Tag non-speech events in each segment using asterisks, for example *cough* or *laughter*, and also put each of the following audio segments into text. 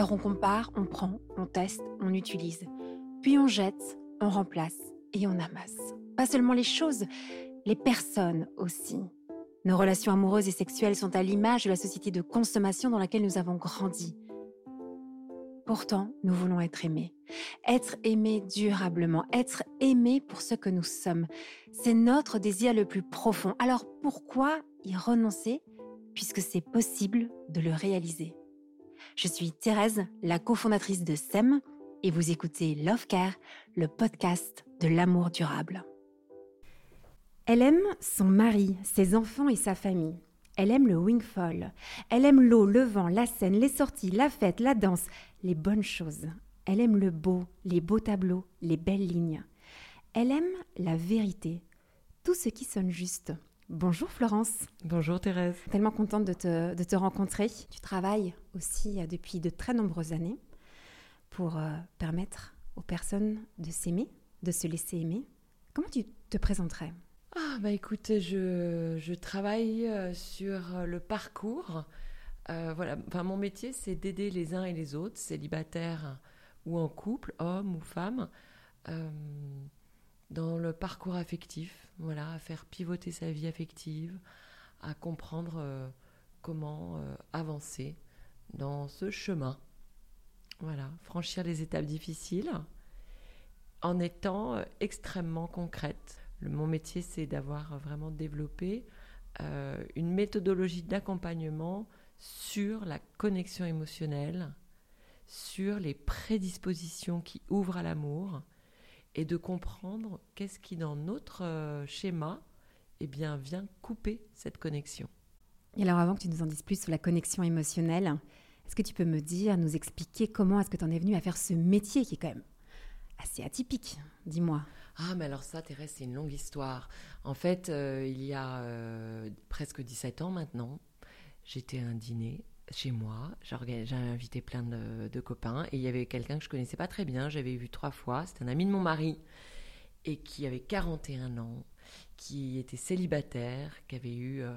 Alors on compare, on prend, on teste, on utilise. Puis on jette, on remplace et on amasse. Pas seulement les choses, les personnes aussi. Nos relations amoureuses et sexuelles sont à l'image de la société de consommation dans laquelle nous avons grandi. Pourtant, nous voulons être aimés. Être aimés durablement, être aimés pour ce que nous sommes. C'est notre désir le plus profond. Alors pourquoi y renoncer puisque c'est possible de le réaliser? Je suis Thérèse, la cofondatrice de SEM, et vous écoutez Love Care, le podcast de l'amour durable. Elle aime son mari, ses enfants et sa famille. Elle aime le wingfall. Elle aime l'eau, le vent, la scène, les sorties, la fête, la danse, les bonnes choses. Elle aime le beau, les beaux tableaux, les belles lignes. Elle aime la vérité, tout ce qui sonne juste. Bonjour Florence. Bonjour Thérèse. Tellement contente de te, de te rencontrer. Tu travailles aussi euh, depuis de très nombreuses années pour euh, permettre aux personnes de s'aimer, de se laisser aimer. Comment tu te présenterais? Ah bah écoute, je, je travaille euh, sur le parcours. voilà, enfin, mon métier c'est d'aider les uns et les autres, célibataires ou en couple, hommes ou femmes dans le parcours affectif, voilà, à faire pivoter sa vie affective, à comprendre euh, comment euh, avancer dans ce chemin. Voilà, franchir les étapes difficiles en étant euh, extrêmement concrète. mon métier, c'est d'avoir vraiment développé une méthodologie d'accompagnement sur la connexion émotionnelle, sur les prédispositions qui ouvrent à l'amour, et de comprendre qu'est-ce qui dans notre euh, schéma eh bien, vient couper cette connexion. Et alors avant que tu nous en dises plus sur la connexion émotionnelle, est-ce que tu peux me dire, nous expliquer comment est-ce que tu en es venue à faire ce métier qui est quand même assez atypique Dis-moi? Ah, mais alors ça, Thérèse, c'est une longue histoire. En fait, euh, il y a euh, presque 17 ans maintenant, j'étais à un dîner chez moi. J'ai invité plein de, copains et il y avait quelqu'un que je connaissais pas très bien. J'avais vu trois fois. C'était un ami de mon mari et qui avait 41 ans, qui était célibataire, qui avait eu euh,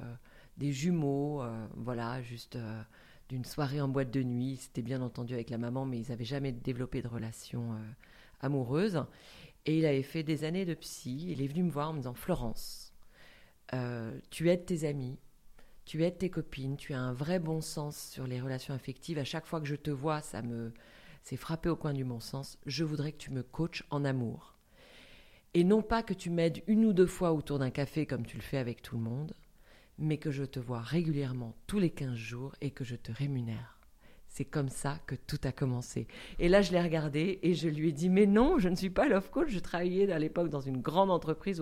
des jumeaux, euh, voilà, juste euh, d'une soirée en boîte de nuit. C'était bien entendu avec la maman, mais ils n'avaient jamais développé de relation amoureuse. Et il avait fait des années de psy. Il est venu me voir en me disant Florence, tu aides tes amis, tu aides tes copines, tu as un vrai bon sens sur les relations affectives. À chaque fois que je te vois, ça me c'est frappé au coin du bon sens. Je voudrais que tu me coaches en amour. Et non pas que tu m'aides une ou deux fois autour d'un café comme tu le fais avec tout le monde, mais que je te vois régulièrement tous les 15 jours et que je te rémunère. C'est comme ça que tout a commencé. Et là, je l'ai regardé et je lui ai dit, mais non, je ne suis pas love coach. Je travaillais à l'époque dans une grande entreprise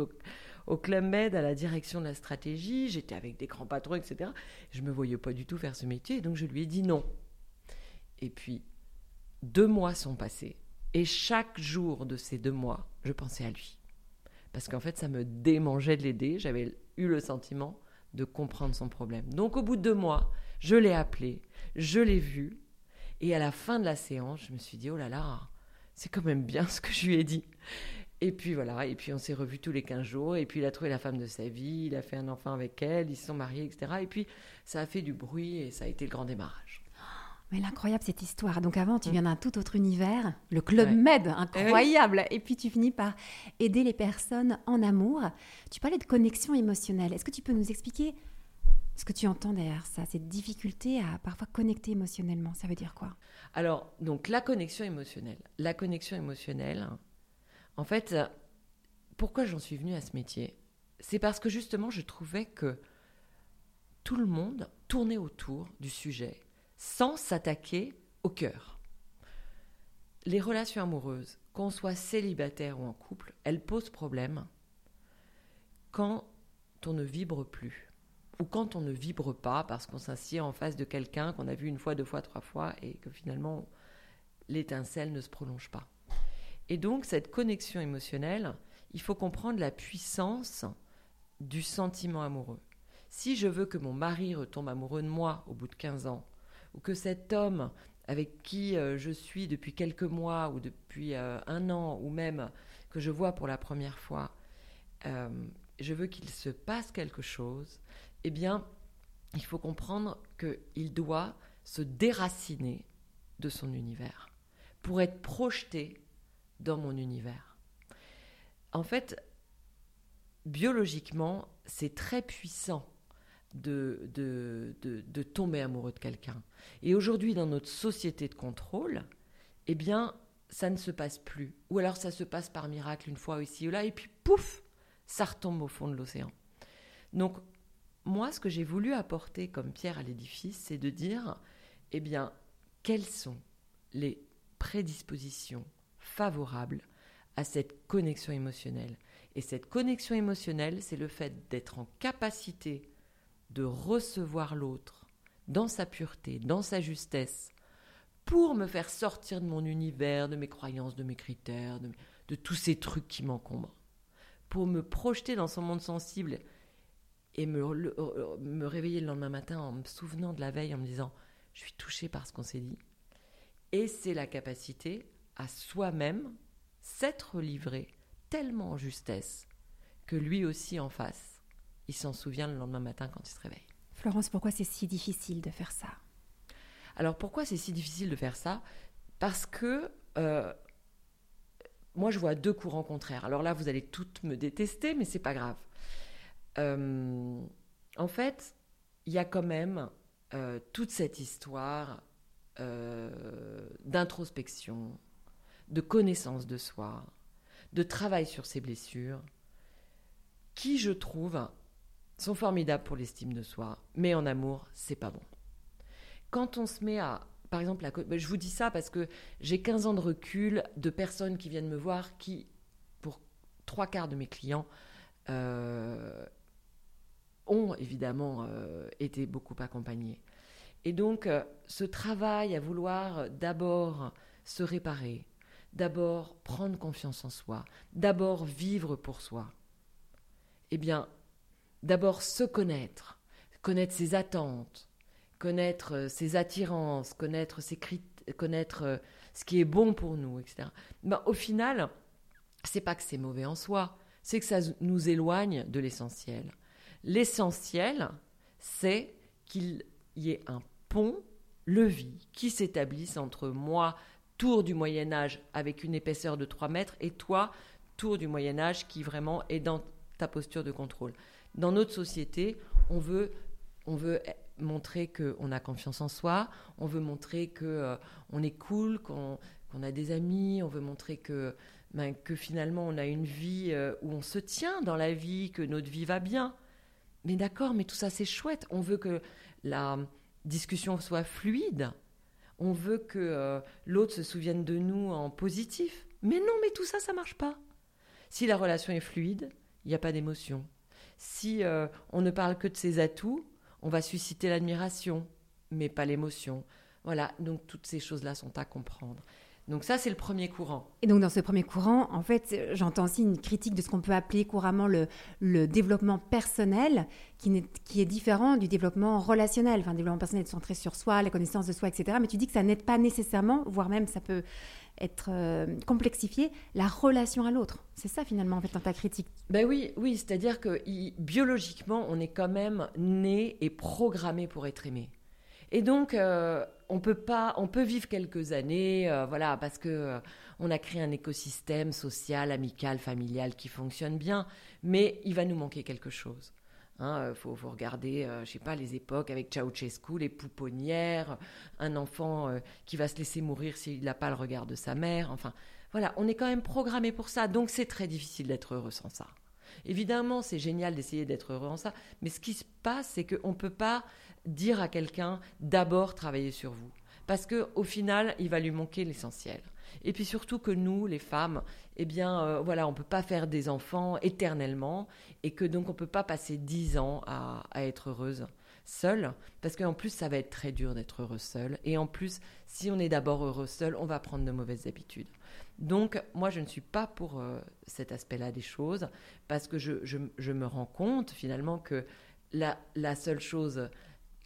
au Club Med à la direction de la stratégie, j'étais avec des grands patrons, etc. Je me voyais pas du tout faire ce métier, donc je lui ai dit non. Et puis, deux mois sont passés, et chaque jour de ces deux mois, je pensais à lui. Parce qu'en fait, ça me démangeait de l'aider, j'avais eu le sentiment de comprendre son problème. Donc au bout de deux mois, je l'ai appelé, je l'ai vu, et à la fin de la séance, je me suis dit, oh là là, c'est quand même bien ce que je lui ai dit. Et puis voilà, et puis on s'est revus tous les 15 jours, et puis il a trouvé la femme de sa vie, il a fait un enfant avec elle, ils se sont mariés, etc. Et puis ça a fait du bruit et ça a été le grand démarrage. Mais l'incroyable cette histoire. Donc avant, tu mm. viens d'un tout autre univers, le Club Med, incroyable. Et puis tu finis par aider les personnes en amour. Tu parlais de connexion émotionnelle. Est-ce que tu peux nous expliquer ce que tu entends derrière ça, cette difficulté à parfois connecter émotionnellement? Ça veut dire quoi? Alors, donc la connexion émotionnelle. La connexion émotionnelle, en fait, pourquoi j'en suis venue à ce métier? C'est parce que justement, je trouvais que tout le monde tournait autour du sujet sans s'attaquer au cœur. Les relations amoureuses, qu'on soit célibataire ou en couple, elles posent problème quand on ne vibre plus ou quand on ne vibre pas parce qu'on s'assied en face de quelqu'un qu'on a vu une fois, deux fois, trois fois et que finalement l'étincelle ne se prolonge pas. Et donc, cette connexion émotionnelle, il faut comprendre la puissance du sentiment amoureux. Si je veux que mon mari retombe amoureux de moi au bout de 15 ans, ou que cet homme avec qui euh, je suis depuis quelques mois ou depuis euh, un an, ou même que je vois pour la première fois, euh, je veux qu'il se passe quelque chose, eh bien, il faut comprendre qu'il doit se déraciner de son univers, pour être projeté dans mon univers. En fait, biologiquement, c'est très puissant de, de, de, tomber amoureux de quelqu'un. Et aujourd'hui, dans notre société de contrôle, eh bien, ça ne se passe plus. Ou alors ça se passe par miracle une fois ici ou là, et puis pouf, ça retombe au fond de l'océan. Donc, moi, ce que j'ai voulu apporter comme pierre à l'édifice, c'est de dire, eh bien, quelles sont les prédispositions favorables à cette connexion émotionnelle. Et cette connexion émotionnelle, c'est le fait d'être en capacité de recevoir l'autre dans sa pureté, dans sa justesse, pour me faire sortir de mon univers, de mes croyances, de mes critères, de, tous ces trucs qui m'encombrent, pour me projeter dans son monde sensible et me, euh, me réveiller le lendemain matin en me souvenant de la veille, en me disant, je suis touché par ce qu'on s'est dit. Et c'est la capacité à soi-même s'être livré tellement en justesse que lui aussi en face, il s'en souvient le lendemain matin quand il se réveille. Florence, pourquoi c'est si difficile de faire ça? Alors pourquoi c'est si difficile de faire ça? Parce que euh, moi je vois deux courants contraires. Alors là, vous allez toutes me détester, mais c'est pas grave. Euh, en fait, il y a quand même euh, toute cette histoire d'introspection, de connaissance de soi, de travail sur ses blessures, qui, je trouve, sont formidables pour l'estime de soi, mais en amour, c'est pas bon. Quand on se met à, par exemple, ben, je vous dis ça parce que j'ai 15 ans de recul de personnes qui viennent me voir qui, pour trois quarts de mes clients, euh, ont évidemment euh, été beaucoup accompagnés. Et donc, euh, ce travail à vouloir d'abord se réparer, d'abord prendre confiance en soi, d'abord vivre pour soi. Eh bien, d'abord se connaître, connaître ses attentes, connaître euh, ses attirances, connaître ses connaître euh, ce qui est bon pour nous, etc. Ben, au final, c'est pas que c'est mauvais en soi, c'est que ça nous éloigne de l'essentiel. L'essentiel, c'est qu'il y ait un pont levis qui s'établisse entre moi, tour du Moyen Âge avec une épaisseur de 3 mètres, et toi, tour du Moyen Âge qui vraiment est dans ta posture de contrôle. Dans notre société, on veut, on veut montrer qu'on a confiance en soi, on veut montrer que euh, est cool, qu'on a des amis, on veut montrer que, ben, que finalement on a une vie euh, où on se tient dans la vie, que notre vie va bien. Mais d'accord, mais tout ça c'est chouette. On veut que la discussion soit fluide on veut que euh, l'autre se souvienne de nous en positif. Mais non, mais tout ça, ça marche pas. Si la relation est fluide, il n'y a pas d'émotion. Si euh, on ne parle que de ses atouts, on va susciter l'admiration, mais pas l'émotion. Voilà, donc toutes ces choses-là sont à comprendre. Donc ça, c'est le premier courant. Et donc dans ce premier courant, en fait, j'entends aussi une critique de ce qu'on peut appeler couramment le, le développement personnel, qui, est, qui est différent du développement relationnel. Enfin, le développement personnel est centré sur soi, la connaissance de soi, etc. Mais tu dis que ça n'aide pas nécessairement, voire même ça peut être euh, complexifié, la relation à l'autre. C'est ça finalement, en fait, dans ta critique. Ben oui, oui, c'est-à-dire que biologiquement, on est quand même né et programmé pour être aimé. Et donc, euh, on peut pas, on peut vivre quelques années, euh, voilà, parce que euh, on a créé un écosystème social, amical, familial qui fonctionne bien, mais il va nous manquer quelque chose. Il hein, faut, regarder, je sais pas, les époques avec Ceausescu, les pouponnières, un enfant qui va se laisser mourir s'il n'a pas le regard de sa mère. Enfin, voilà, on est quand même programmé pour ça, donc c'est très difficile d'être heureux sans ça. Évidemment, c'est génial d'essayer d'être heureux en ça, mais ce qui se passe, c'est qu'on ne peut pas dire à quelqu'un d'abord travailler sur vous. Parce qu'au final, il va lui manquer l'essentiel. Et puis surtout que nous, les femmes, eh bien, euh, voilà, on ne peut pas faire des enfants éternellement et que donc on ne peut pas passer dix ans à, être heureuse seule, parce qu'en plus, ça va être très dur d'être heureuse seule. Et en plus, si on est d'abord heureux seule, on va prendre de mauvaises habitudes. Donc, moi, je ne suis pas pour euh, cet aspect-là des choses, parce que je, me rends compte finalement que la seule chose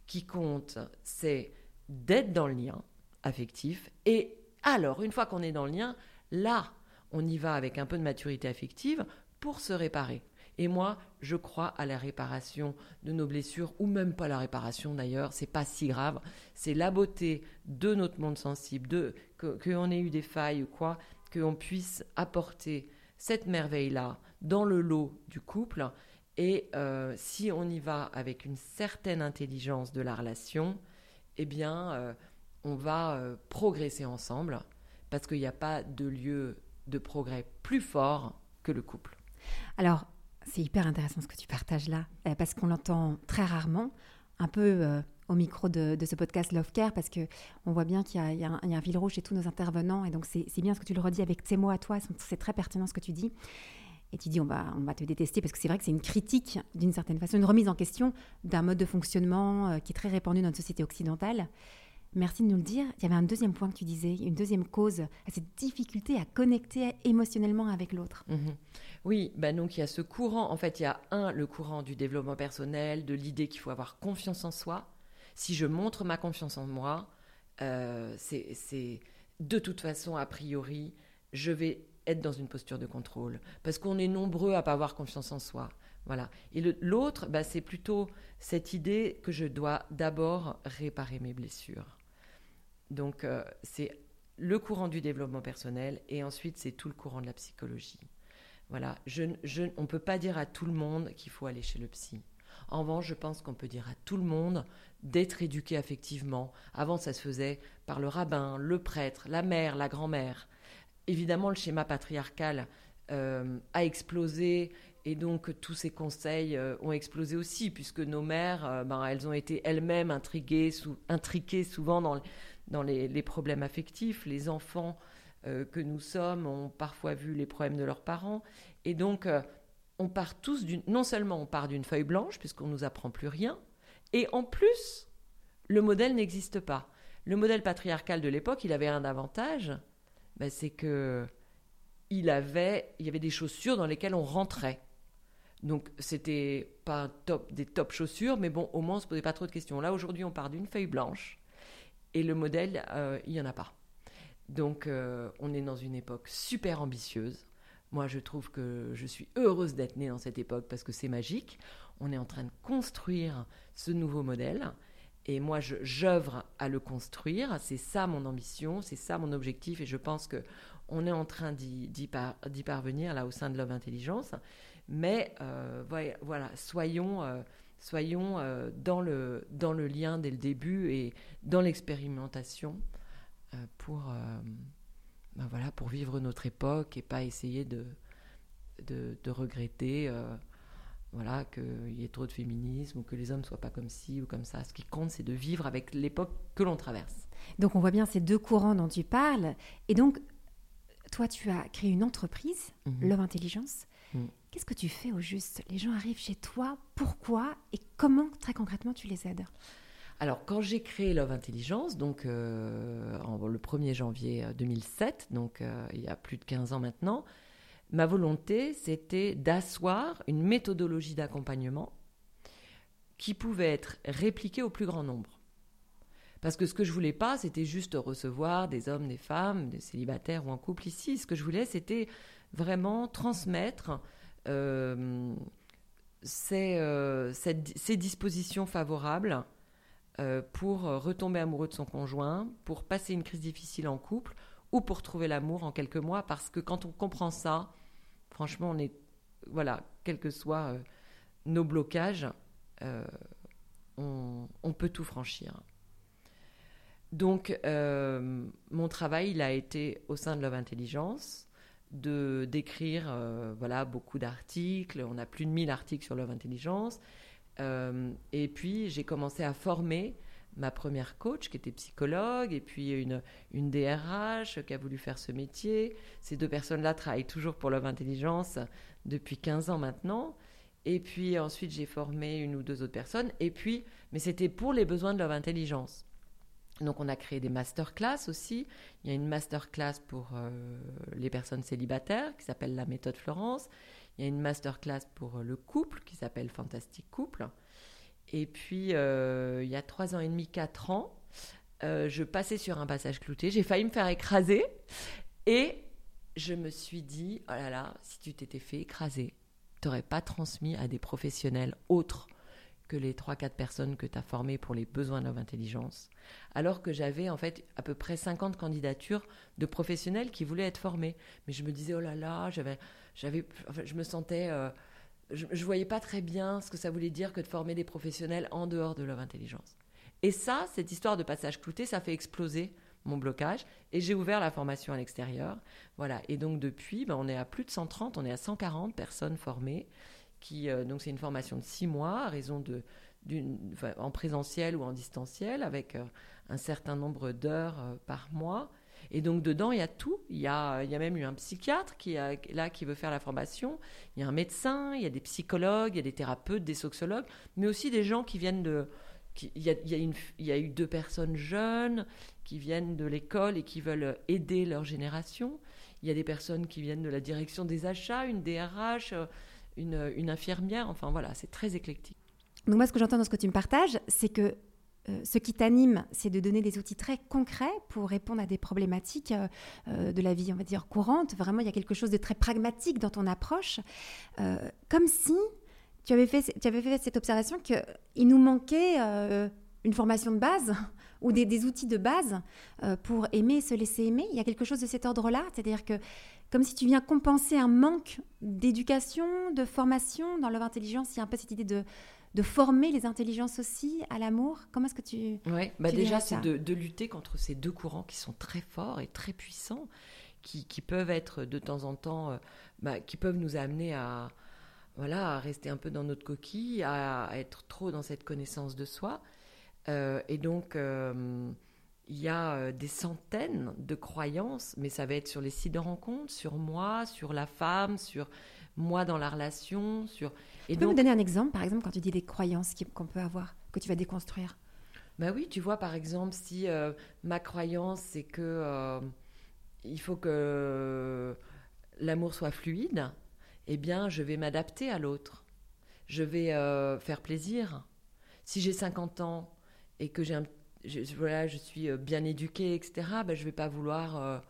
qui compte, c'est d'être dans le lien affectif. Et alors, une fois qu'on est dans le lien, là, on y va avec un peu de maturité affective pour se réparer. Et moi, je crois à la réparation de nos blessures, ou même pas la réparation d'ailleurs, c'est pas si grave. C'est la beauté de notre monde sensible, de qu'on ait eu des failles ou quoi, qu'on puisse apporter cette merveille-là dans le lot du couple. Et euh, si on y va avec une certaine intelligence de la relation, eh bien, euh, on va euh, progresser ensemble, parce qu'il n'y a pas de lieu de progrès plus fort que le couple. Alors, c'est hyper intéressant ce que tu partages là, parce qu'on l'entend très rarement, un peu au micro de, ce podcast Love Care parce que on voit bien qu'il y, a un fil rouge chez tous nos intervenants et donc c'est bien ce que tu le redis avec tes mots à toi, c'est très pertinent ce que tu dis. Et tu dis on va, on va te détester parce que c'est vrai que c'est une critique d'une certaine façon, une remise en question d'un mode de fonctionnement euh, qui est très répandu dans notre société occidentale. Merci de nous le dire. Il y avait un deuxième point que tu disais, une deuxième cause à cette difficulté à connecter émotionnellement avec l'autre. Mhm. Oui, ben donc il y a ce courant. En fait, il y a un, le courant du développement personnel, de l'idée qu'il faut avoir confiance en soi si je montre ma confiance en moi, euh, c'est de toute façon, a priori, je vais être dans une posture de contrôle. Parce qu'on est nombreux à pas avoir confiance en soi. Voilà. Et l'autre, bah, c'est plutôt cette idée que je dois d'abord réparer mes blessures. Donc, euh, c'est le courant du développement personnel et ensuite, c'est tout le courant de la psychologie. Voilà. Je, on ne peut pas dire à tout le monde qu'il faut aller chez le psy. En revanche, je pense qu'on peut dire à tout le monde d'être éduqué affectivement. Avant, ça se faisait par le rabbin, le prêtre, la mère, la grand-mère. Évidemment, le schéma patriarcal euh, a explosé et donc tous ces conseils euh, ont explosé aussi, puisque nos mères, euh, ben, elles ont été elles-mêmes intriguées, intriquées souvent dans, dans les, les, problèmes affectifs. Les enfants que nous sommes ont parfois vu les problèmes de leurs parents. Et donc, on part tous d'une. Non seulement on part d'une feuille blanche, puisqu'on ne nous apprend plus rien, et en plus, le modèle n'existe pas. Le modèle patriarcal de l'époque, il avait un avantage, ben, c'est que il avait, il y avait des chaussures dans lesquelles on rentrait. Donc c'était pas des top chaussures, mais bon, au moins on se posait pas trop de questions. Là aujourd'hui, on part d'une feuille blanche et le modèle, euh, il y en a pas. Donc euh, on est dans une époque super ambitieuse. Moi, je trouve que je suis heureuse d'être née dans cette époque parce que c'est magique. On est en train de construire ce nouveau modèle. Et moi, j'œuvre à le construire. C'est ça mon ambition, c'est ça mon objectif. Et je pense que on est en train d'y parvenir là au sein de Love Intelligence. Mais euh, voilà, soyons, euh, soyons euh, dans, le, lien dès le début et dans l'expérimentation pour ben voilà, pour vivre notre époque et pas essayer de, de, regretter voilà, qu'il y ait trop de féminisme ou que les hommes soient pas comme ci ou comme ça. Ce qui compte, c'est de vivre avec l'époque que l'on traverse. Donc on voit bien ces deux courants dont tu parles. Et donc, toi, tu as créé une entreprise, mhm. Love Intelligence. Mhm. Qu'est-ce que tu fais au juste? Les gens arrivent chez toi, pourquoi? Et comment très concrètement tu les aides? Alors, quand j'ai créé Love Intelligence, donc euh, le 1er janvier 2007, euh, donc euh, il y a plus de 15 ans maintenant, ma volonté, c'était d'asseoir une méthodologie d'accompagnement qui pouvait être répliquée au plus grand nombre. Parce que ce que je voulais pas, c'était juste recevoir des hommes, des femmes, des célibataires ou en couple ici. Ce que je voulais, c'était vraiment transmettre ces, ces dispositions favorables euh, pour euh, retomber amoureux de son conjoint, pour passer une crise difficile en couple ou pour trouver l'amour en quelques mois. Parce que quand on comprend ça, franchement, voilà, quels que soient euh, nos blocages, on, on, peut tout franchir. Donc, mon travail, il a été au sein de Love Intelligence de d'écrire voilà beaucoup d'articles. On a plus de 1000 articles sur Love Intelligence euh, et puis, j'ai commencé à former ma première coach qui était psychologue et puis une, DRH qui a voulu faire ce métier. Ces deux personnes-là travaillent toujours pour Love Intelligence depuis 15 ans maintenant. Et puis ensuite, j'ai formé une ou deux autres personnes. Et puis, mais c'était pour les besoins de Love Intelligence. Donc on a créé des masterclass aussi. Il y a une masterclass pour euh, les personnes célibataires qui s'appelle la méthode Florence. Il y a une masterclass pour le couple qui s'appelle Fantastique Couple. Et puis, euh, il y a trois ans et demi, quatre ans, euh, je passais sur un passage clouté. J'ai failli me faire écraser. Et je me suis dit, oh là là, si tu t'étais fait écraser, t'aurais pas transmis à des professionnels autres que les 3-4 personnes que tu as formées pour les besoins de l'intelligence, alors que j'avais en fait à peu près 50 candidatures de professionnels qui voulaient être formés. Mais je me disais, oh là là, j'avais, j'avais, je me sentais, euh, je, ne voyais pas très bien ce que ça voulait dire que de former des professionnels en dehors de leur intelligence. Et ça, cette histoire de passage clouté, ça fait exploser mon blocage et j'ai ouvert la formation à l'extérieur. Voilà. Et donc depuis, ben, on est à plus de 130, on est à 140 personnes formées. Qui, euh, donc c'est une formation de six mois à raison de en présentiel ou en distanciel avec euh, un certain nombre d'heures euh, par mois. Et donc dedans, il y a tout. Il y a, il y a même eu un psychiatre qui est là qui veut faire la formation. Il y a un médecin, il y a des psychologues, il y a des thérapeutes, des sociologues, mais aussi des gens qui viennent de. il, y a, a il y a eu deux personnes jeunes qui viennent de l'école et qui veulent aider leur génération. Il y a des personnes qui viennent de la direction des achats, une DRH, une, une infirmière. Enfin voilà, c'est très éclectique. Donc moi, ce que j'entends dans ce que tu me partages, c'est que euh, ce qui t'anime, c'est de donner des outils très concrets pour répondre à des problématiques euh, euh, de la vie, on va dire, courante. Vraiment, il y a quelque chose de très pragmatique dans ton approche, comme si tu avais fait, tu avais fait cette observation qu'il nous manquait une formation de base *laughs* ou des, outils de base pour aimer et se laisser aimer. Il y a quelque chose de cet ordre-là, c'est-à-dire que comme si tu viens compenser un manque d'éducation, de formation dans leur intelligence, il y a un peu cette idée de, de former les intelligences aussi à l'amour. Comment est-ce que tu... Oui, bah déjà c'est de, lutter contre ces deux courants qui sont très forts et très puissants, qui, qui peuvent être de temps en temps, euh, bah, qui peuvent nous amener à, voilà, à rester un peu dans notre coquille, à être trop dans cette connaissance de soi. Euh, et donc, euh, il y a des centaines de croyances, mais ça va être sur les sites de rencontres, sur moi, sur la femme, sur moi dans la relation. Sur... Et tu peux me donner un exemple, par exemple, quand tu dis des croyances qu'on peut avoir, que tu vas déconstruire? Ben oui, tu vois, par exemple, si ma croyance, c'est que il faut que l'amour soit fluide, eh bien, je vais m'adapter à l'autre. Je vais faire plaisir. Si j'ai 50 ans et que j'ai un, je, voilà, je suis euh, bien éduquée, etc., ben, je ne vais pas vouloir euh, euh,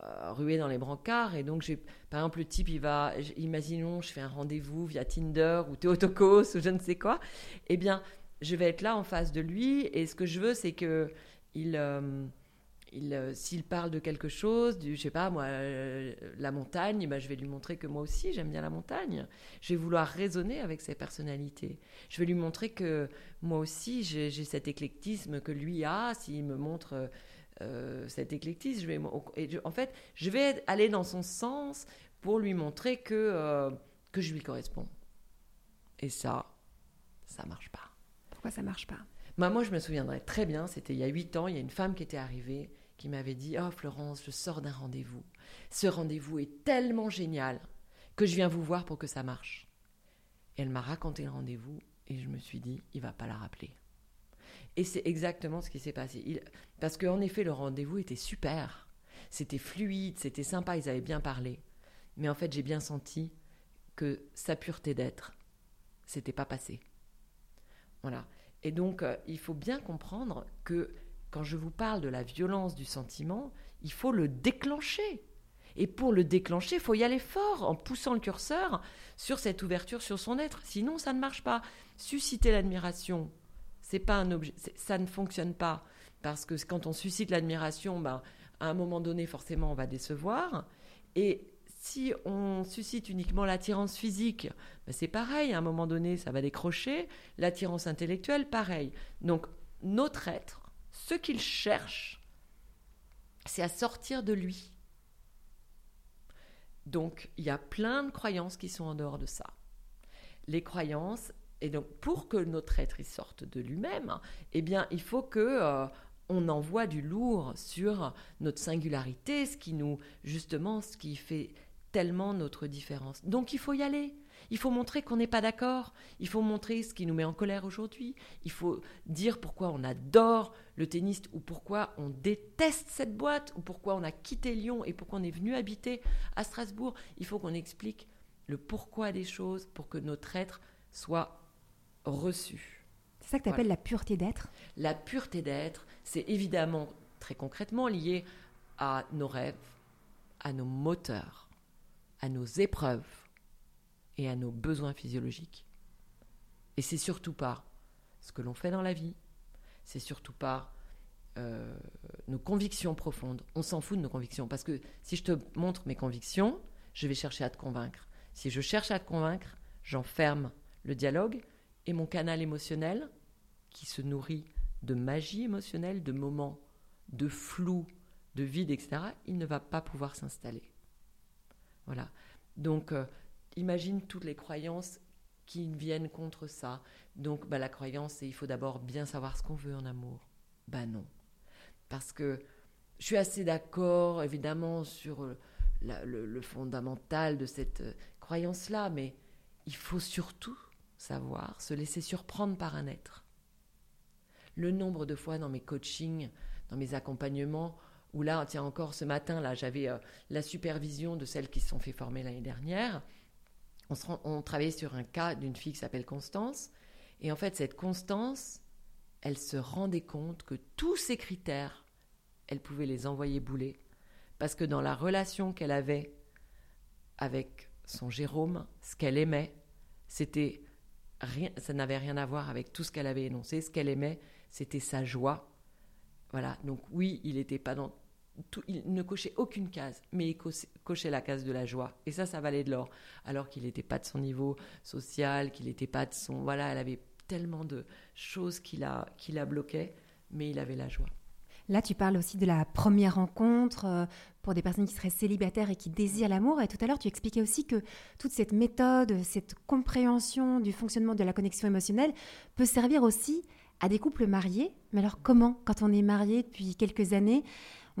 ruer dans les brancards. Et donc, par exemple, le type, il va, imaginons, je fais un rendez-vous via Tinder ou Théotokos ou je ne sais quoi. Eh bien, je vais être là en face de lui et ce que je veux, c'est que il, euh, s'il parle de quelque chose, du, je sais pas moi, euh, la montagne, ben, je vais lui montrer que moi aussi j'aime bien la montagne. Je vais vouloir raisonner avec ses personnalités. Je vais lui montrer que moi aussi j'ai cet éclectisme que lui a. S'il me montre euh, cet éclectisme, je vais, en fait, je vais aller dans son sens pour lui montrer que que je lui corresponds. Et ça, ça marche pas. Pourquoi ça marche pas? Bah, moi, je me souviendrai très bien, c'était il y a huit ans, il y a une femme qui était arrivée, qui m'avait dit Oh Florence, je sors d'un rendez-vous. Ce rendez-vous est tellement génial que je viens vous voir pour que ça marche. Et elle m'a raconté le rendez-vous et je me suis dit Il va pas la rappeler. Et c'est exactement ce qui s'est passé. Il... Parce qu'en effet, le rendez-vous était super. C'était fluide, c'était sympa, ils avaient bien parlé. Mais en fait, j'ai bien senti que sa pureté d'être, c'était pas passé. Voilà. Et donc, euh, il faut bien comprendre que quand je vous parle de la violence du sentiment, il faut le déclencher. Et pour le déclencher, il faut y aller fort en poussant le curseur sur cette ouverture sur son être. Sinon, ça ne marche pas. Susciter l'admiration, c'est pas un objet, ça ne fonctionne pas parce que quand on suscite l'admiration, ben, à un moment donné, forcément, on va décevoir. Et si on suscite uniquement l'attirance physique, ben, c'est pareil, à un moment donné, ça va décrocher. L'attirance intellectuelle, pareil. Donc, notre être, ce qu'il cherche, c'est à sortir de lui. Donc, il y a plein de croyances qui sont en dehors de ça. Les croyances, et donc pour que notre être y sorte de lui-même, eh bien, il faut que euh, on envoie du lourd sur notre singularité, ce qui nous, justement, ce qui fait tellement notre différence. Donc, il faut y aller. Il faut montrer qu'on n'est pas d'accord. Il faut montrer ce qui nous met en colère aujourd'hui. Il faut dire pourquoi on adore le tennis ou pourquoi on déteste cette boîte ou pourquoi on a quitté Lyon et pourquoi on est venu habiter à Strasbourg. Il faut qu'on explique le pourquoi des choses pour que notre être soit reçu. C'est ça que tu appelles la pureté d'être? La pureté d'être, c'est évidemment très concrètement lié à nos rêves, à nos moteurs, à nos épreuves et à nos besoins physiologiques. Et c'est surtout pas ce que l'on fait dans la vie, c'est surtout pas euh, nos convictions profondes. On s'en fout de nos convictions parce que si je te montre mes convictions, je vais chercher à te convaincre. Si je cherche à te convaincre, j'enferme le dialogue et mon canal émotionnel qui se nourrit de magie émotionnelle, de moments de flou, de vide, etc., il ne va pas pouvoir s'installer. Voilà. Donc, euh, imagine toutes les croyances qui viennent contre ça. Donc, bah, la croyance, c'est il faut d'abord bien savoir ce qu'on veut en amour. Ben non. Parce que je suis assez d'accord, évidemment, sur euh, le, fondamental de cette euh, croyance-là, mais il faut surtout savoir se laisser surprendre par un être. Le nombre de fois dans mes coachings, dans mes accompagnements, où là, tiens, encore ce matin, là, j'avais euh, la supervision de celles qui se sont fait former l'année dernière. On, on travaillait sur un cas d'une fille qui s'appelle Constance. Et en fait, cette Constance, elle se rendait compte que tous ces critères, elle pouvait les envoyer bouler. Parce que dans la relation qu'elle avait avec son Jérôme, ce qu'elle aimait, c'était rien, ça n'avait rien à voir avec tout ce qu'elle avait énoncé. Ce qu'elle aimait, c'était sa joie. Voilà. Donc oui, il était pas dans tout, il ne cochait aucune case, mais il cochait la case de la joie. Et ça, ça valait de l'or. Alors qu'il n'était pas de son niveau social, qu'il n'était pas de son. Voilà, elle avait tellement de choses qui la, qui la bloquaient, mais il avait la joie. Là, tu parles aussi de la première rencontre euh, pour des personnes qui seraient célibataires et qui désirent l'amour. Et tout à l'heure, tu expliquais aussi que toute cette méthode, cette compréhension du fonctionnement de la connexion émotionnelle peut servir aussi à des couples mariés. Mais alors comment, quand on est marié depuis quelques années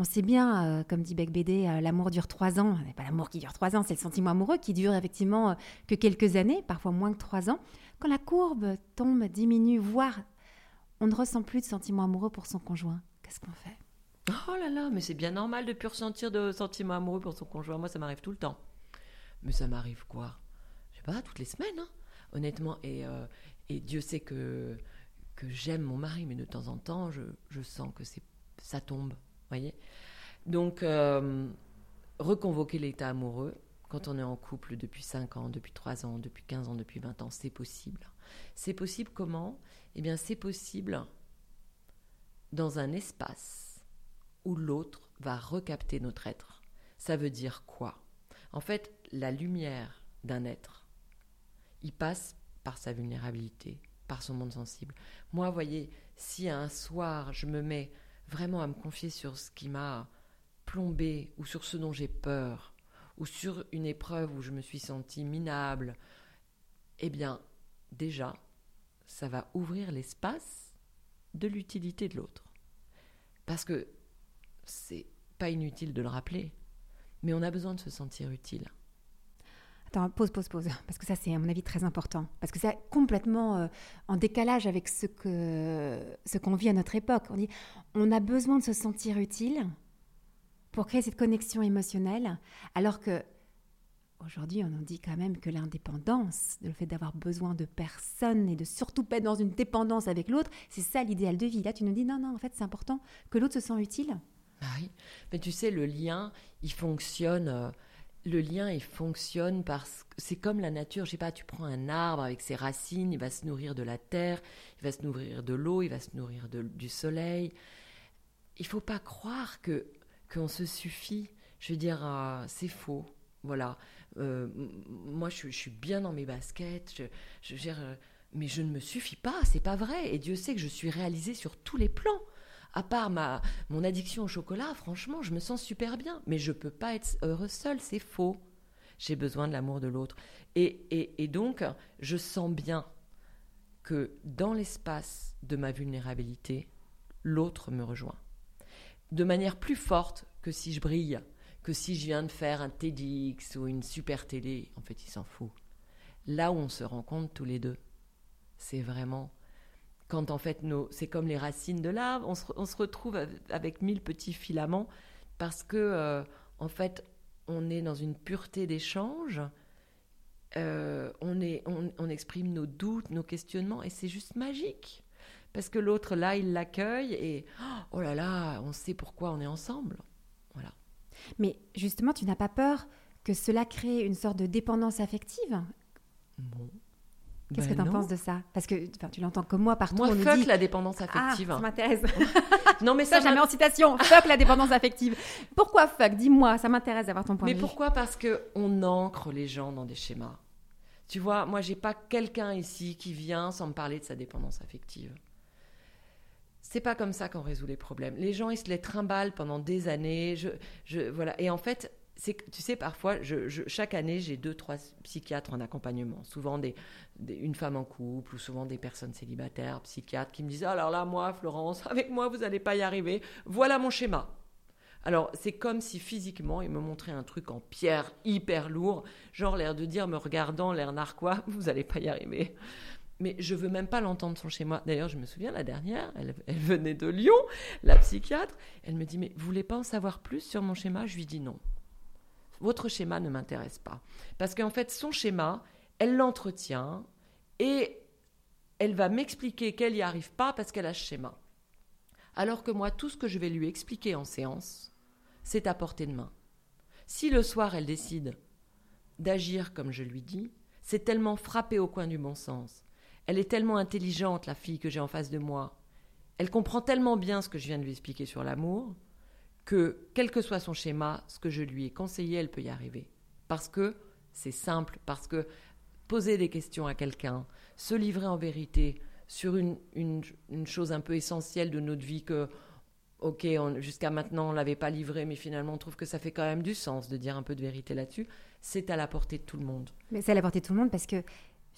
on sait bien, euh, comme dit Beck BD, euh, l'amour dure trois ans. Mais pas l'amour qui dure trois ans, c'est le sentiment amoureux qui dure effectivement que quelques années, parfois moins que trois ans. Quand la courbe tombe, diminue, voire on ne ressent plus de sentiment amoureux pour son conjoint, qu'est-ce qu'on fait? Oh là là, mais c'est bien normal de plus ressentir de sentiments amoureux pour son conjoint. Moi, ça m'arrive tout le temps. Mais ça m'arrive quoi? Je sais pas, toutes les semaines, hein, honnêtement. Et, euh, et, Dieu sait que, que j'aime mon mari, mais de temps en temps, je, je sens que c'est ça tombe. voyez? Donc, euh, reconvoquer l'état amoureux, quand on est en couple depuis 5 ans, depuis 3 ans, depuis 15 ans, depuis 20 ans, c'est possible. C'est possible comment? Eh bien, c'est possible dans un espace où l'autre va recapter notre être. Ça veut dire quoi? En fait, la lumière d'un être, il passe par sa vulnérabilité, par son monde sensible. Moi, voyez, si un soir je me mets vraiment à me confier sur ce qui m'a plombé ou sur ce dont j'ai peur, ou sur une épreuve où je me suis sentie minable, eh bien, déjà, ça va ouvrir l'espace de l'utilité de l'autre. Parce que c'est pas inutile de le rappeler, mais on a besoin de se sentir utile. Attends, pause, pause, pause, parce que ça c'est à mon avis très important, parce que c'est complètement euh, en décalage avec ce que ce qu'on vit à notre époque. On dit, on a besoin de se sentir utile pour créer cette connexion émotionnelle, alors que Aujourd'hui, on en dit quand même que l'indépendance, le fait d'avoir besoin de personne et de surtout pas être dans une dépendance avec l'autre, c'est ça l'idéal de vie. Là, tu nous dis non, non, en fait, c'est important que l'autre se sente utile. Ah oui, mais tu sais, le lien, il fonctionne. Euh, le lien, il fonctionne parce que c'est comme la nature. Je sais pas, tu prends un arbre avec ses racines, il va se nourrir de la terre, il va se nourrir de l'eau, il va se nourrir du soleil. Il faut pas croire que qu'on se suffit. Je veux dire, euh, c'est faux. Voilà. Euh, moi, je, suis bien dans mes baskets. Je, gère, euh, mais je ne me suffis pas. C'est pas vrai. Et Dieu sait que je suis réalisée sur tous les plans. À part ma, mon addiction au chocolat, franchement, je me sens super bien. Mais je peux pas être heureuse seule. C'est faux. J'ai besoin de l'amour de l'autre. Et, et donc, je sens bien que dans l'espace de ma vulnérabilité, l'autre me rejoint. De manière plus forte que si je brille que si je viens de faire un TEDx ou une super télé, en fait, il s'en fout. Là où on se rencontre tous les deux, c'est vraiment quand en fait nos, c'est comme les racines de l'arbre, on se, retrouve avec mille petits filaments parce que euh, en fait on est dans une pureté d'échange, euh, on, est, on, exprime nos doutes, nos questionnements et c'est juste magique parce que l'autre là il l'accueille et oh là là on sait pourquoi on est ensemble. Mais justement, tu n'as pas peur que cela crée une sorte de dépendance affective? Bon. Qu'est-ce que tu en non. penses de ça? Parce que enfin, tu l'entends comme moi partout. Moi, on nous fuck dit... la dépendance Ah, affective. ça m'intéresse. *laughs* non, mais Ça, ça, jamais en citation. Fuck la dépendance affective. Pourquoi fuck? Dis-moi, ça m'intéresse d'avoir ton point Mais de vue. pourquoi? Parce que on ancre les gens dans des schémas. Tu vois, moi, j'ai pas quelqu'un ici qui vient sans me parler de sa dépendance affective. C'est pas comme ça qu'on résout les problèmes. Les gens, ils se les trimballent pendant des années. Je, je, voilà. Et en fait, c'est tu sais, parfois, je, chaque année, j'ai deux, trois psychiatres en accompagnement. Souvent des, des- une femme en couple ou souvent des personnes célibataires, psychiatres, qui me disent Alors là, moi, Florence, *laughs* avec moi, vous n'allez pas y arriver. Voilà mon schéma. Alors, c'est comme si physiquement, il me montrait un truc en pierre hyper lourd, genre l'air de dire, me regardant, l'air narquois, *laughs* vous n'allez pas y arriver. Mais je veux même pas l'entendre son schéma. D'ailleurs, je me souviens, la dernière, elle, elle venait de Lyon, la psychiatre. Elle me dit, mais vous voulez pas en savoir plus sur mon schéma? Je lui dis non. Votre schéma ne m'intéresse pas. Parce qu'en fait, son schéma, elle l'entretient et elle va m'expliquer qu'elle n'y arrive pas parce qu'elle a ce schéma. Alors que moi, tout ce que je vais lui expliquer en séance, c'est à portée de main. Si le soir, elle décide d'agir comme je lui dis, c'est tellement frappé au coin du bon sens. Elle est tellement intelligente, la fille que j'ai en face de moi. Elle comprend tellement bien ce que je viens de lui expliquer sur l'amour, que, quel que soit son schéma, ce que je lui ai conseillé, elle peut y arriver. Parce que c'est simple, parce que poser des questions à quelqu'un, se livrer en vérité sur une, une, chose un peu essentielle de notre vie que, ok, jusqu'à maintenant on l'avait pas livré, mais finalement on trouve que ça fait quand même du sens de dire un peu de vérité là-dessus, c'est à la portée de tout le monde. Mais c'est à la portée de tout le monde parce que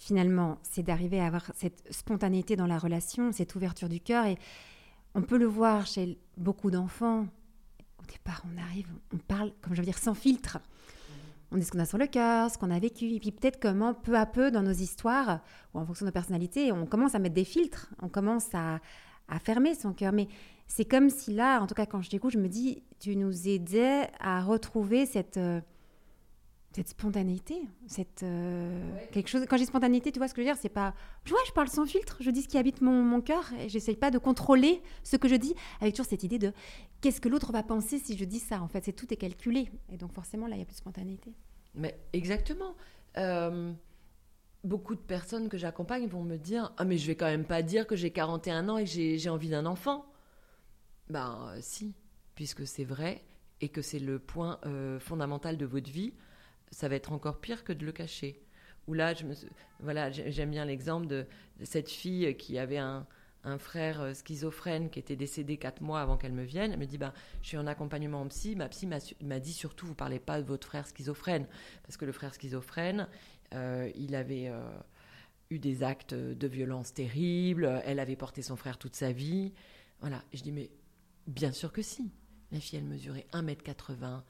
finalement, c'est d'arriver à avoir cette spontanéité dans la relation, cette ouverture du cœur. Et on peut le voir chez beaucoup d'enfants. Au départ, on arrive, on parle, comme je veux dire, sans filtre. On dit ce qu'on a sur le cœur, ce qu'on a vécu. Et puis peut-être comment, peu à peu, dans nos histoires, ou en fonction de nos personnalités, on commence à mettre des filtres. On commence à, à fermer son cœur. Mais c'est comme si là, en tout cas quand je t'écoute, je me dis, tu nous aidais à retrouver cette... euh, cette spontanéité, cette euh, quelque chose. Quand j'ai spontanéité, tu vois ce que je veux dire, c'est pas. Je vois, je parle sans filtre, je dis ce qui habite mon, mon cœur et j'essaye pas de contrôler ce que je dis avec toujours cette idée de qu'est-ce que l'autre va penser si je dis ça. En fait, c'est tout est calculé et donc forcément là, il y a plus de spontanéité. Mais exactement. Euh, beaucoup de personnes que j'accompagne vont me dire Ah, mais je vais quand même pas dire que j'ai 41 ans et que j'ai j'ai envie d'un enfant. Ben, si, puisque c'est vrai et que c'est le point euh, fondamental de votre vie, ça va être encore pire que de le cacher. Ou là, voilà, j'ai- j'aime bien l'exemple de, cette fille qui avait un, frère euh, schizophrène qui était décédé quatre mois avant qu'elle me vienne. Elle me dit bah, Je suis en accompagnement en psy. Ma psy m'a dit surtout Vous parlez pas de votre frère schizophrène. Parce que le frère schizophrène, euh, il avait euh, eu des actes de violence terribles. Elle avait porté son frère toute sa vie. Voilà. Je dis Mais bien sûr que si. La fille, elle mesurait 1m80.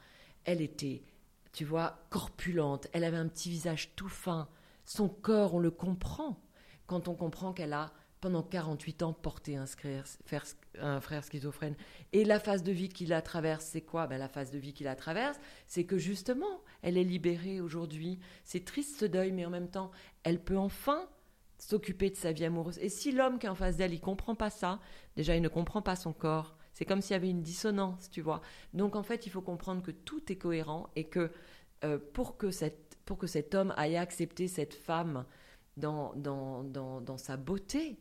Elle était, tu vois, corpulente. Elle avait un petit visage tout fin. Son corps, on le comprend. Quand on comprend qu'elle a, pendant 48 ans, porté un, frère, schizophrène. Et la phase de vie qui la traverse, c'est quoi? Ben, La phase de vie qui la traverse, c'est que justement, elle est libérée aujourd'hui. C'est triste ce deuil, mais en même temps, elle peut enfin s'occuper de sa vie amoureuse. Et si l'homme qui est en face d'elle, il comprend pas ça, déjà, il ne comprend pas son corps. C'est comme s'il y avait une dissonance, tu vois. Donc, en fait, il faut comprendre que tout est cohérent et que euh, pour, que cette, pour que cet homme aille accepter cette femme dans, dans, dans, dans sa beauté,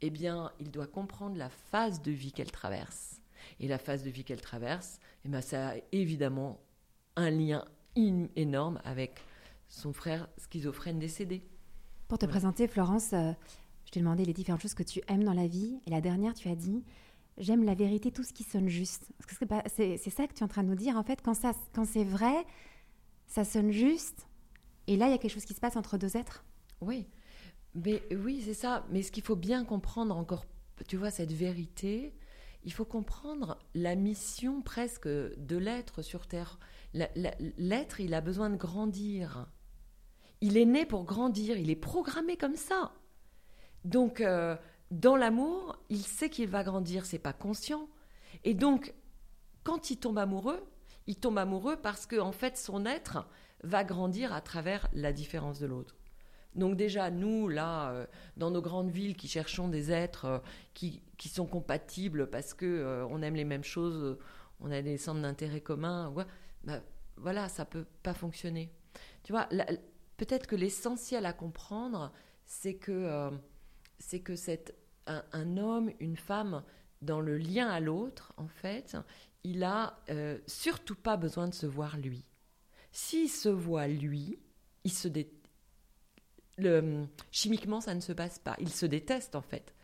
eh bien, il doit comprendre la phase de vie qu'elle traverse. Et la phase de vie qu'elle traverse, eh bien, ça a évidemment un lien énorme avec son frère schizophrène décédé. Pour te présenter, Florence, euh, je t'ai demandé les différentes choses que tu aimes dans la vie. Et la dernière, tu as dit J'aime la vérité, tout ce qui sonne juste. C'est ça que tu es en train de nous dire. En fait, quand, quand c'est vrai, ça sonne juste. Et là, il y a quelque chose qui se passe entre deux êtres. Oui, mais oui, c'est ça. Mais ce qu'il faut bien comprendre encore, tu vois, cette vérité, il faut comprendre la mission presque de l'être sur Terre. L'être, il a besoin de grandir. Il est né pour grandir, il est programmé comme ça. Donc, euh, dans l'amour, il sait qu'il va grandir, c'est pas conscient. Et donc, quand il tombe amoureux, il tombe amoureux parce que, en fait, son être va grandir à travers la différence de l'autre. Donc déjà, nous, là, euh, dans nos grandes villes qui cherchons des êtres euh, qui, qui sont compatibles parce que euh, on aime les mêmes choses, on a des centres d'intérêt communs, bah, voilà, ça peut pas fonctionner. Tu vois, peut-être que l'essentiel à comprendre, c'est que, c'est que c'est un, homme, une femme, dans le lien à l'autre, en fait, il a euh, surtout pas besoin de se voir lui. S'il se voit lui, il se le, chimiquement, ça ne se passe pas. Il se déteste, en fait.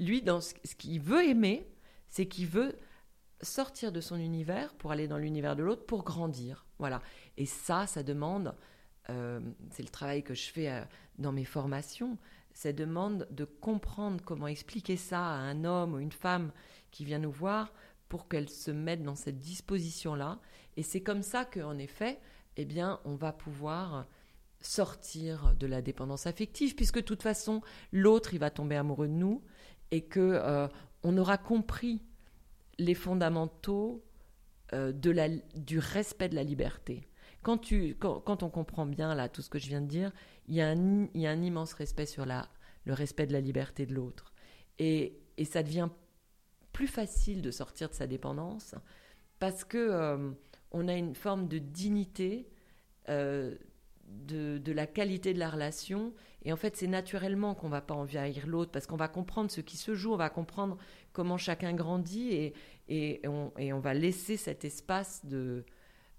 Lui, dans ce, ce qu'il veut aimer, c'est qu'il veut sortir de son univers pour aller dans l'univers de l'autre, pour grandir. Voilà. Et ça, ça demande, euh, c'est le travail que je fais euh, dans mes formations, ça demande de comprendre comment expliquer ça à un homme ou une femme qui vient nous voir pour qu'elle se mette dans cette disposition-là. Et c'est comme ça qu'en effet, eh bien, on va pouvoir sortir de la dépendance affective, puisque de toute façon, l'autre, il va tomber amoureux de nous, et que euh, on aura compris les fondamentaux euh, du respect de la liberté. Quand, tu, quand, on comprend bien là tout ce que je viens de dire, il y a un, y a un immense respect sur la, le respect de la liberté de l'autre. Et, et, ça devient plus facile de sortir de sa dépendance parce que euh, on a une forme de dignité euh, de, de, la qualité de la relation. Et en fait, c'est naturellement qu'on va pas envahir l'autre parce qu'on va comprendre ce qui se joue, on va comprendre comment chacun grandit et, et, on, et on, va laisser cet espace de,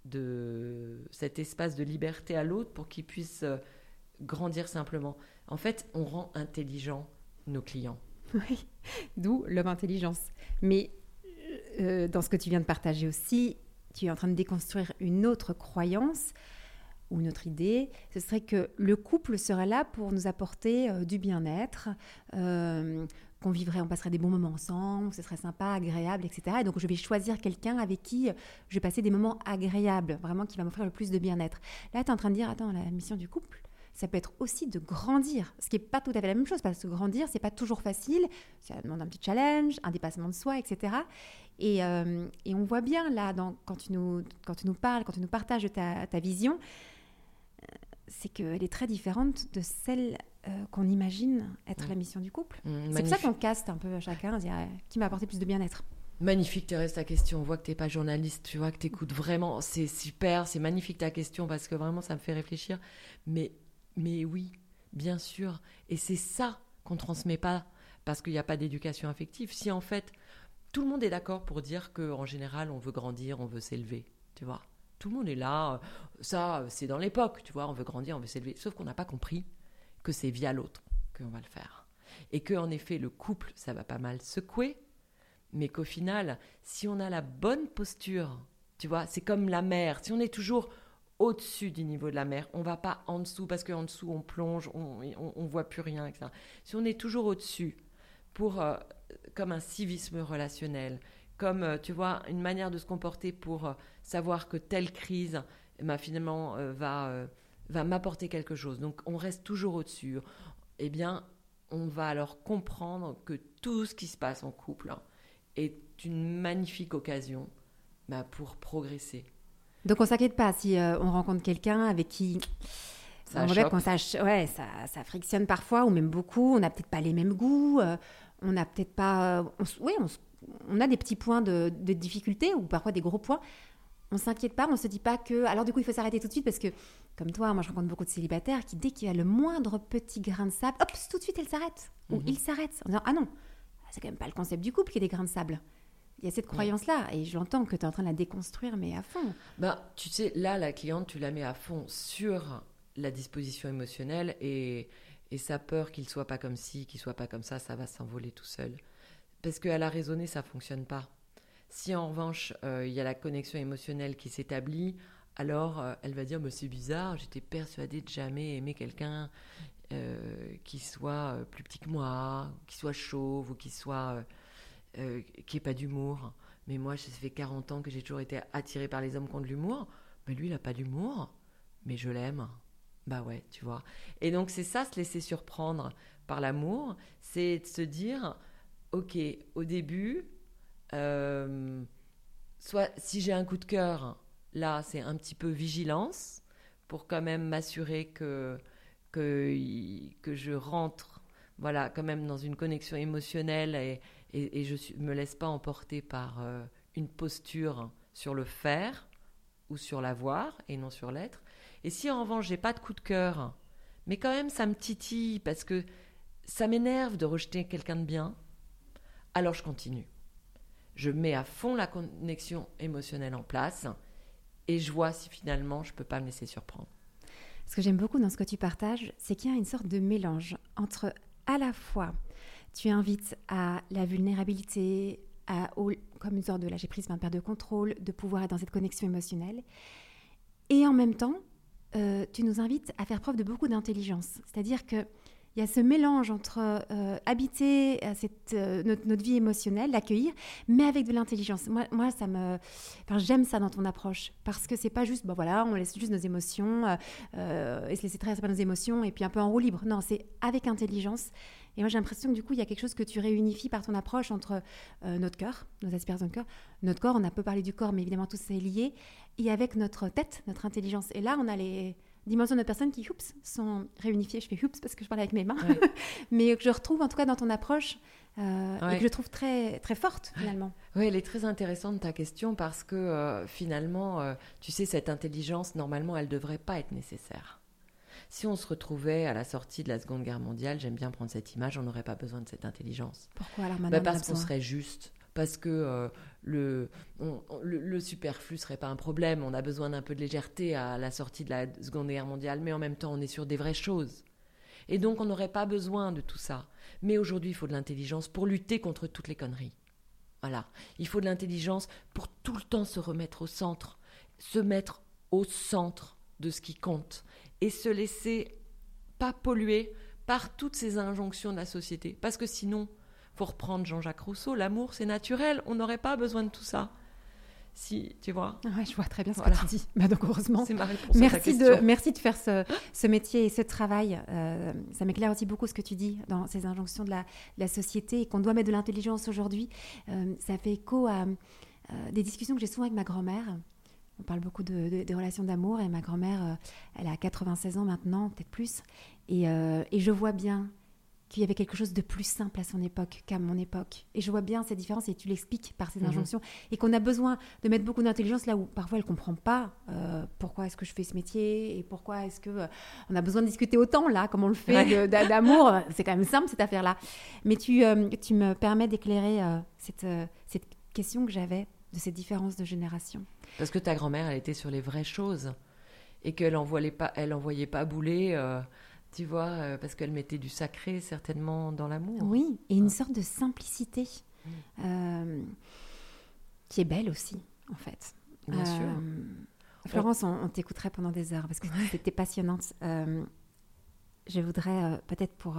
de, cet espace de liberté à l'autre pour qu'il puisse euh, grandir simplement. En fait, on rend intelligent nos clients. *laughs* Oui, d'où l'homme intelligence. Mais euh, dans ce que tu viens de partager aussi, tu es en train de déconstruire une autre croyance ou une autre idée, ce serait que le couple serait là pour nous apporter euh, du bien-être, euh, qu'on vivrait, on passerait des bons moments ensemble, ce serait sympa, agréable, etc. Et donc je vais choisir quelqu'un avec qui je vais passer des moments agréables, vraiment qui va m'offrir le plus de bien-être. Là, tu es en train de dire, attends, la mission du couple, ça peut être aussi de grandir, ce qui n'est pas tout à fait la même chose, parce que grandir, c'est pas toujours facile, ça demande un petit challenge, un dépassement de soi, etc. Et, euh, et on voit bien là, dans, quand, tu nous, quand tu nous parles, quand tu nous partages ta, ta vision, c'est qu'elle est très différente de celle euh, qu'on imagine être mm. la mission du couple. Mm, c'est pour ça qu'on caste un peu chacun, dire, euh, qui m'a apporté plus de bien-être. Magnifique, Thérèse, ta question. On voit que tu n'es pas journaliste, tu vois que tu écoutes vraiment. C'est super, c'est magnifique ta question parce que vraiment, ça me fait réfléchir. Mais, mais oui, bien sûr. Et c'est ça qu'on transmet pas parce qu'il n'y a pas d'éducation affective. Si en fait, tout le monde est d'accord pour dire qu'en général, on veut grandir, on veut s'élever, tu vois. Tout le monde est là. Ça, c'est dans l'époque, tu vois. On veut grandir, on veut s'élever. Sauf qu'on n'a pas compris que c'est via l'autre qu'on va le faire. Et que, en effet, le couple, ça va pas mal secouer. Mais qu'au final, si on a la bonne posture, tu vois, c'est comme la mer. Si on est toujours au-dessus du niveau de la mer, on va pas en dessous parce qu'en dessous on plonge, on, on, voit plus rien, etc. Si on est toujours au-dessus, pour euh, comme un civisme relationnel, comme, euh, tu vois, une manière de se comporter pour euh, savoir que telle crise, bah, finalement, va, va m'apporter quelque chose. Donc, on reste toujours au-dessus. Eh bien, on va alors comprendre que tout ce qui se passe en couple est une magnifique occasion bah, pour progresser. Donc, on s'inquiète pas si on rencontre quelqu'un avec qui... Ça, on ouais, ça, ça, frictionne parfois, ou même beaucoup. On n'a peut-être pas les mêmes goûts. on n'a peut-être pas... oui, on se on a des petits points de, difficulté ou parfois des gros points. On s'inquiète pas, on se dit pas que. Alors, du coup, il faut s'arrêter tout de suite parce que, comme toi, moi, je rencontre beaucoup de célibataires qui, dès qu'il y a le moindre petit grain de sable, hop, tout de suite, elle s'arrête. Ou mhm. il s'arrête en disant Ah non, c'est quand même pas le concept du couple qui est des grains de sable. Il y a cette croyance-là, et je l'entends que tu es en train de la déconstruire, mais à fond. Bah, tu sais, là, la cliente, tu la mets à fond sur la disposition émotionnelle et, et sa peur qu'il soit pas comme ci, qu'il soit pas comme ça, ça va s'envoler tout seul. Parce qu'à la raisonnée, ça fonctionne pas. Si en revanche, euh, il y a la connexion émotionnelle qui s'établit, alors euh, elle va dire bah, c'est bizarre, j'étais persuadée de jamais aimer quelqu'un euh, qui soit plus petit que moi, qui soit chauve ou qui soit qui ait pas d'humour. Mais moi, ça fait 40 ans que j'ai toujours été attirée par les hommes qui ont de l'humour. Mais lui, il n'a pas d'humour, mais je l'aime. Bah ouais, tu vois. Et donc c'est ça, se laisser surprendre par l'amour, c'est de se dire ok, au début, euh, soit si j'ai un coup de cœur, là, c'est un petit peu vigilance pour quand même m'assurer que, que, que je rentre, voilà, quand même dans une connexion émotionnelle et, et, je ne me laisse pas emporter par euh, une posture sur le faire ou sur l'avoir et non sur l'être. Et si en revanche, j'ai pas de coup de cœur Mais quand même, ça me titille parce que ça m'énerve de rejeter quelqu'un de bien. Alors je continue. Je mets à fond la connexion émotionnelle en place et je vois si finalement je peux pas me laisser surprendre. Ce que j'aime beaucoup dans ce que tu partages, c'est qu'il y a une sorte de mélange entre à la fois tu invites à la vulnérabilité, à, comme une sorte de lâcher prise, un perte de contrôle, de pouvoir être dans cette connexion émotionnelle. Et en même temps, euh, tu nous invites à faire preuve de beaucoup d'intelligence. C'est-à-dire que il y a ce mélange entre euh, habiter euh, cette, euh, notre, vie émotionnelle, l'accueillir, mais avec de l'intelligence. Moi, moi, ça me, j'aime ça dans ton approche parce que c'est pas juste, bah voilà, on laisse juste nos émotions et se laisser traverser par nos émotions et puis un peu en roue libre. Non, c'est avec intelligence. Et moi, j'ai l'impression que du coup, il y a quelque chose que tu réunifies par ton approche entre notre cœur, nos aspirations de cœur, notre corps. On a peu parlé du corps, mais évidemment, tout ça est lié. Et avec notre tête, notre intelligence. Et là, on a les, dimensions de personnes qui oups, sont réunifiées. Je fais oups parce que je parle avec mes mains, *laughs* mais que je retrouve en tout cas dans ton approche euh, et que je trouve très, très forte finalement. Oui, elle est très intéressante ta question parce que euh, finalement, euh, tu sais, cette intelligence, normalement, elle ne devrait pas être nécessaire. Si on se retrouvait à la sortie de la Seconde Guerre mondiale, j'aime bien prendre cette image, on n'aurait pas besoin de cette intelligence. Pourquoi alors bah Parce qu'on serait juste, parce que euh, le, le, superflu serait pas un problème. On a besoin d'un peu de légèreté à la sortie de la Seconde Guerre mondiale, mais en même temps, on est sur des vraies choses. Et donc, on n'aurait pas besoin de tout ça. Mais aujourd'hui, il faut de l'intelligence pour lutter contre toutes les conneries. Voilà. Il faut de l'intelligence pour tout le temps se remettre au centre, se mettre au centre de ce qui compte et se laisser pas polluer par toutes ces injonctions de la société. Parce que sinon, pour reprendre Jean-Jacques Rousseau, l'amour c'est naturel, on n'aurait pas besoin de tout ça. Si, tu vois. Ouais, je vois très bien ce que tu dis. *laughs* Bah, donc heureusement. C'est ma réponse merci de, merci de faire ce, ce métier et ce travail. Euh, ça m'éclaire aussi beaucoup ce que tu dis dans ces injonctions de la, la société et qu'on doit mettre de l'intelligence aujourd'hui. Euh, ça fait écho à euh, des discussions que j'ai souvent avec ma grand-mère. On parle beaucoup de, des relations d'amour et ma grand-mère, elle a 96 ans maintenant, peut-être plus. Et, et je vois bien qu'il y avait quelque chose de plus simple à son époque qu'à mon époque. Et je vois bien cette différence et tu l'expliques par ces mhm. injonctions. Et qu'on a besoin de mettre beaucoup d'intelligence là où parfois elle ne comprend pas euh, pourquoi est-ce que je fais ce métier et pourquoi est-ce que euh, on a besoin de discuter autant là, comme on le fait d'amour. C'est quand même simple cette affaire-là. Mais tu, euh, tu me permets d'éclairer cette, cette question que j'avais de cette différence de génération. Parce que ta grand-mère, elle était sur les vraies choses et qu'elle n'envoyait pas, elle envoyait pas bouler tu vois, euh, parce qu'elle mettait du sacré certainement dans l'amour. Oui, et une sorte de simplicité mm. euh, qui est belle aussi, en fait. Bien sûr. Euh, Florence, on, t'écouterait pendant des heures parce que c'était passionnante. je voudrais peut-être pour,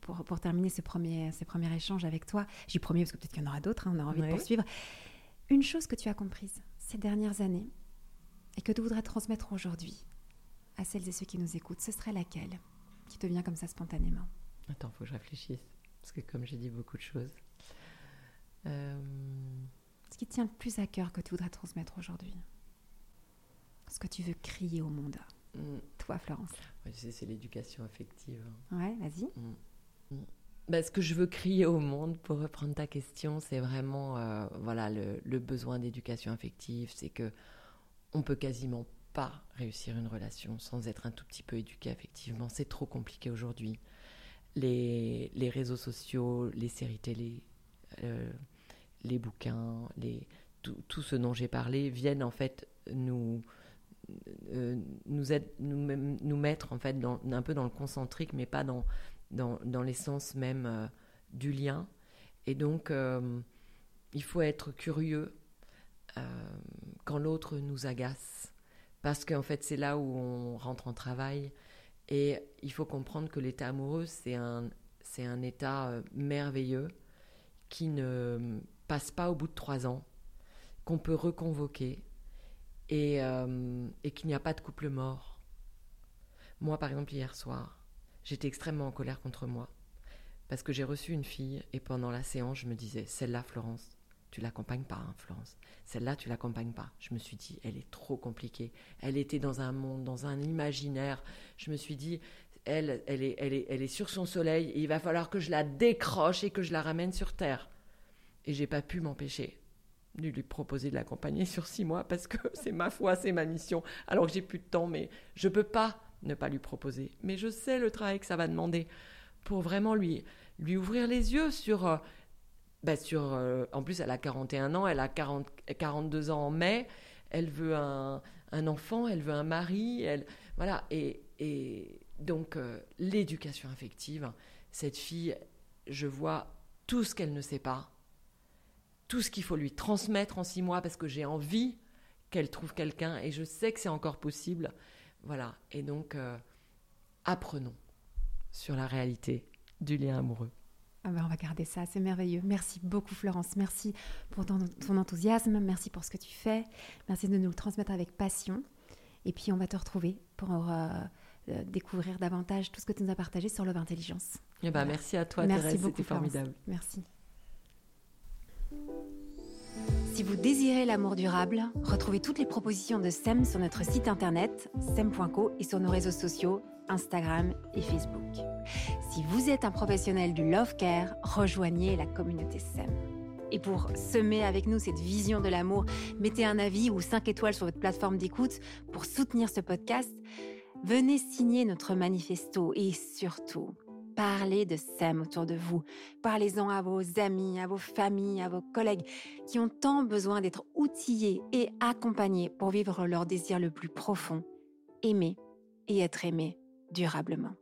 pour, pour, terminer ce premier, ce premier échange avec toi, j'y promets parce que peut-être qu'il y en aura d'autres, hein, on a envie de poursuivre. Une chose que tu as comprise ces dernières années et que tu voudrais transmettre aujourd'hui à celles et ceux qui nous écoutent, ce serait laquelle qui te vient comme ça spontanément? Attends, faut que je réfléchisse. Parce que comme j'ai dit beaucoup de choses. Euh, Ce qui tient le plus à cœur que tu voudrais transmettre aujourd'hui? Ce que tu veux crier au monde mm. Toi, Florence? Ouais, Tu sais, c'est l'éducation affective. Ouais, vas-y. Mm. Bah, ce que je veux crier au monde, pour reprendre ta question, c'est vraiment euh, voilà le, besoin d'éducation affective. C'est que on peut quasiment pas réussir une relation sans être un tout petit peu éduqué effectivement. C'est trop compliqué aujourd'hui. Les, réseaux sociaux, les séries télé, euh, les bouquins, tout, ce dont j'ai parlé viennent en fait nous, euh, nous, mettre en fait un peu dans le concentrique, mais pas dans, dans, dans l'essence même euh, du lien. Et donc, il faut être curieux quand l'autre nous agace. Parce qu'en fait c'est là où on rentre en travail. Et il faut comprendre que l'état amoureux c'est un un état euh, merveilleux qui ne passe pas au bout de trois ans qu'on peut reconvoquer et, euh, et qu'il n'y a pas de couple mort. Moi par exemple hier soir j'étais extrêmement en colère contre moi parce que j'ai reçu une fille et pendant la séance je me disais celle-là Florence tu l'accompagnes pas, hein, Florence. Celle-là, tu l'accompagnes pas. Je me suis dit, elle est trop compliquée. Elle était dans un monde, dans un imaginaire. Je me suis dit, elle, elle est, elle est, elle est sur son soleil et il va falloir que je la décroche et que je la ramène sur terre. Et j'ai pas pu m'empêcher de lui proposer de l'accompagner sur six mois parce que *laughs* c'est ma foi, c'est ma mission. Alors que j'ai plus de temps, mais je peux pas ne pas lui proposer. Mais je sais le travail que ça va demander pour vraiment lui, lui ouvrir les yeux sur... Euh, bah, sur euh, en plus, elle a 41 ans, elle a 40, 42 ans en mai, elle veut un, un enfant, elle veut un mari, elle, voilà. Et, et donc, euh, l'éducation affective, cette fille, je vois tout ce qu'elle ne sait pas, tout ce qu'il faut lui transmettre en six mois parce que j'ai envie qu'elle trouve quelqu'un et je sais que c'est encore possible. Voilà. Et donc, euh, apprenons sur la réalité du lien amoureux. Ah ben on va garder ça, c'est merveilleux. Merci beaucoup Florence, merci pour ton, enthousiasme, merci pour ce que tu fais, merci de nous le transmettre avec passion. Et puis on va te retrouver pour euh, euh, découvrir davantage tout ce que tu nous as partagé sur Love Intelligence. Eh ben, Merci à toi merci Thérèse, c'était formidable. Merci. Si vous désirez l'amour durable, retrouvez toutes les propositions de SEM sur notre site internet sem.co et sur nos réseaux sociaux Instagram et Facebook. Si vous êtes un professionnel du love care, rejoignez la communauté SEM. Et pour semer avec nous cette vision de l'amour, mettez un avis ou 5 étoiles sur votre plateforme d'écoute pour soutenir ce podcast. Venez signer notre manifesto et surtout, parlez de SEM autour de vous. Parlez-en à vos amis, à vos familles, à vos collègues qui ont tant besoin d'être outillés et accompagnés pour vivre leur désir le plus profond, aimer et être aimé durablement.